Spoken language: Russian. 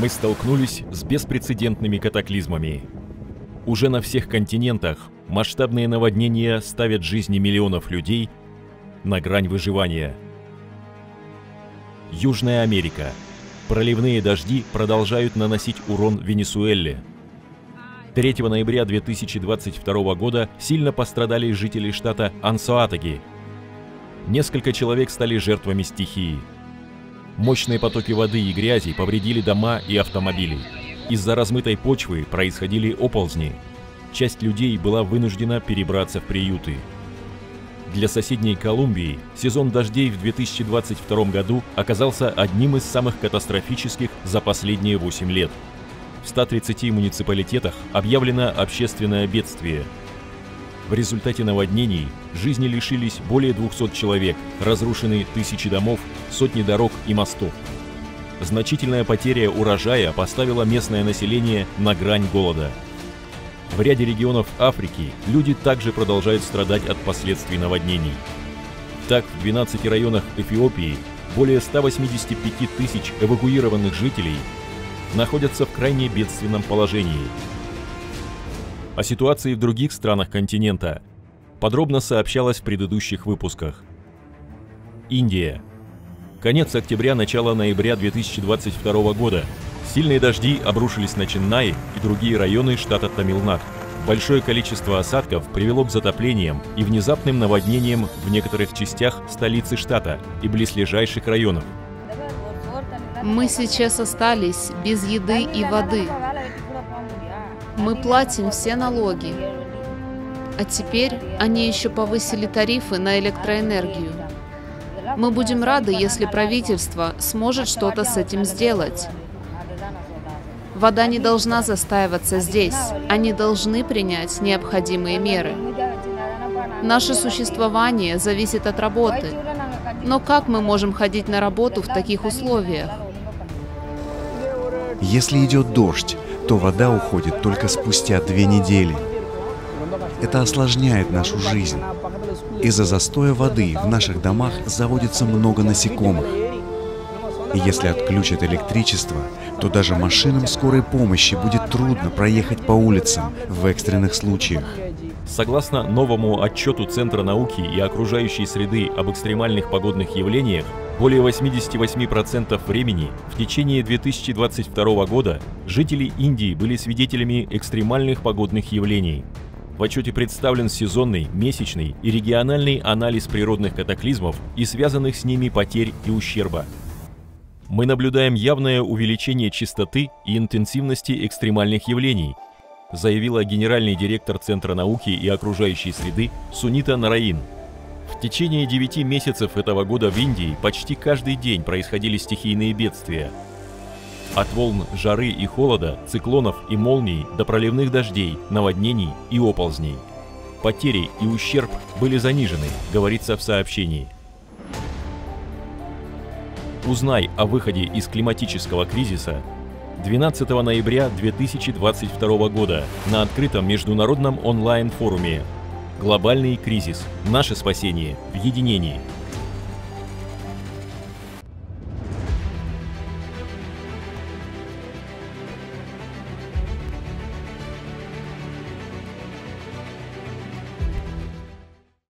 мы столкнулись с беспрецедентными катаклизмами. Уже на всех континентах масштабные наводнения ставят жизни миллионов людей на грань выживания. Южная Америка. Проливные дожди продолжают наносить урон Венесуэле. 3 ноября 2022 года сильно пострадали жители штата Ансоатаги. Несколько человек стали жертвами стихии. Мощные потоки воды и грязи повредили дома и автомобили. Из-за размытой почвы происходили оползни. Часть людей была вынуждена перебраться в приюты. Для соседней Колумбии сезон дождей в 2022 году оказался одним из самых катастрофических за последние 8 лет. В 130 муниципалитетах объявлено общественное бедствие. В результате наводнений жизни лишились более 200 человек, разрушены тысячи домов, сотни дорог и мостов. Значительная потеря урожая поставила местное население на грань голода. В ряде регионов Африки люди также продолжают страдать от последствий наводнений. Так, в 12 районах Эфиопии более 185 тысяч эвакуированных жителей находятся в крайне бедственном положении. О ситуации в других странах континента подробно сообщалось в предыдущих выпусках. Индия. Конец октября, начало ноября 2022 года. Сильные дожди обрушились на Ченнай и другие районы штата Тамилнад. Большое количество осадков привело к затоплениям и внезапным наводнениям в некоторых частях столицы штата и близлежащих районов. Мы сейчас остались без еды и воды. Мы платим все налоги. А теперь они еще повысили тарифы на электроэнергию. Мы будем рады, если правительство сможет что-то с этим сделать. Вода не должна застаиваться здесь. Они должны принять необходимые меры. Наше существование зависит от работы. Но как мы можем ходить на работу в таких условиях? Если идет дождь, то вода уходит только спустя две недели. Это осложняет нашу жизнь. Из-за застоя воды в наших домах заводится много насекомых. И если отключат электричество, то даже машинам скорой помощи будет трудно проехать по улицам в экстренных случаях. Согласно новому отчету Центра науки и окружающей среды об экстремальных погодных явлениях, более 88% времени в течение 2022 года жители Индии были свидетелями экстремальных погодных явлений. В отчете представлен сезонный, месячный и региональный анализ природных катаклизмов и связанных с ними потерь и ущерба. Мы наблюдаем явное увеличение частоты и интенсивности экстремальных явлений, заявила генеральный директор Центра науки и окружающей среды Сунита Нараин. В течение 9 месяцев этого года в Индии почти каждый день происходили стихийные бедствия. От волн жары и холода, циклонов и молний до проливных дождей, наводнений и оползней. Потери и ущерб были занижены, говорится в сообщении. Узнай о выходе из климатического кризиса 12 ноября 2022 года на открытом международном онлайн-форуме «Глобальный кризис. Наше спасение в единении»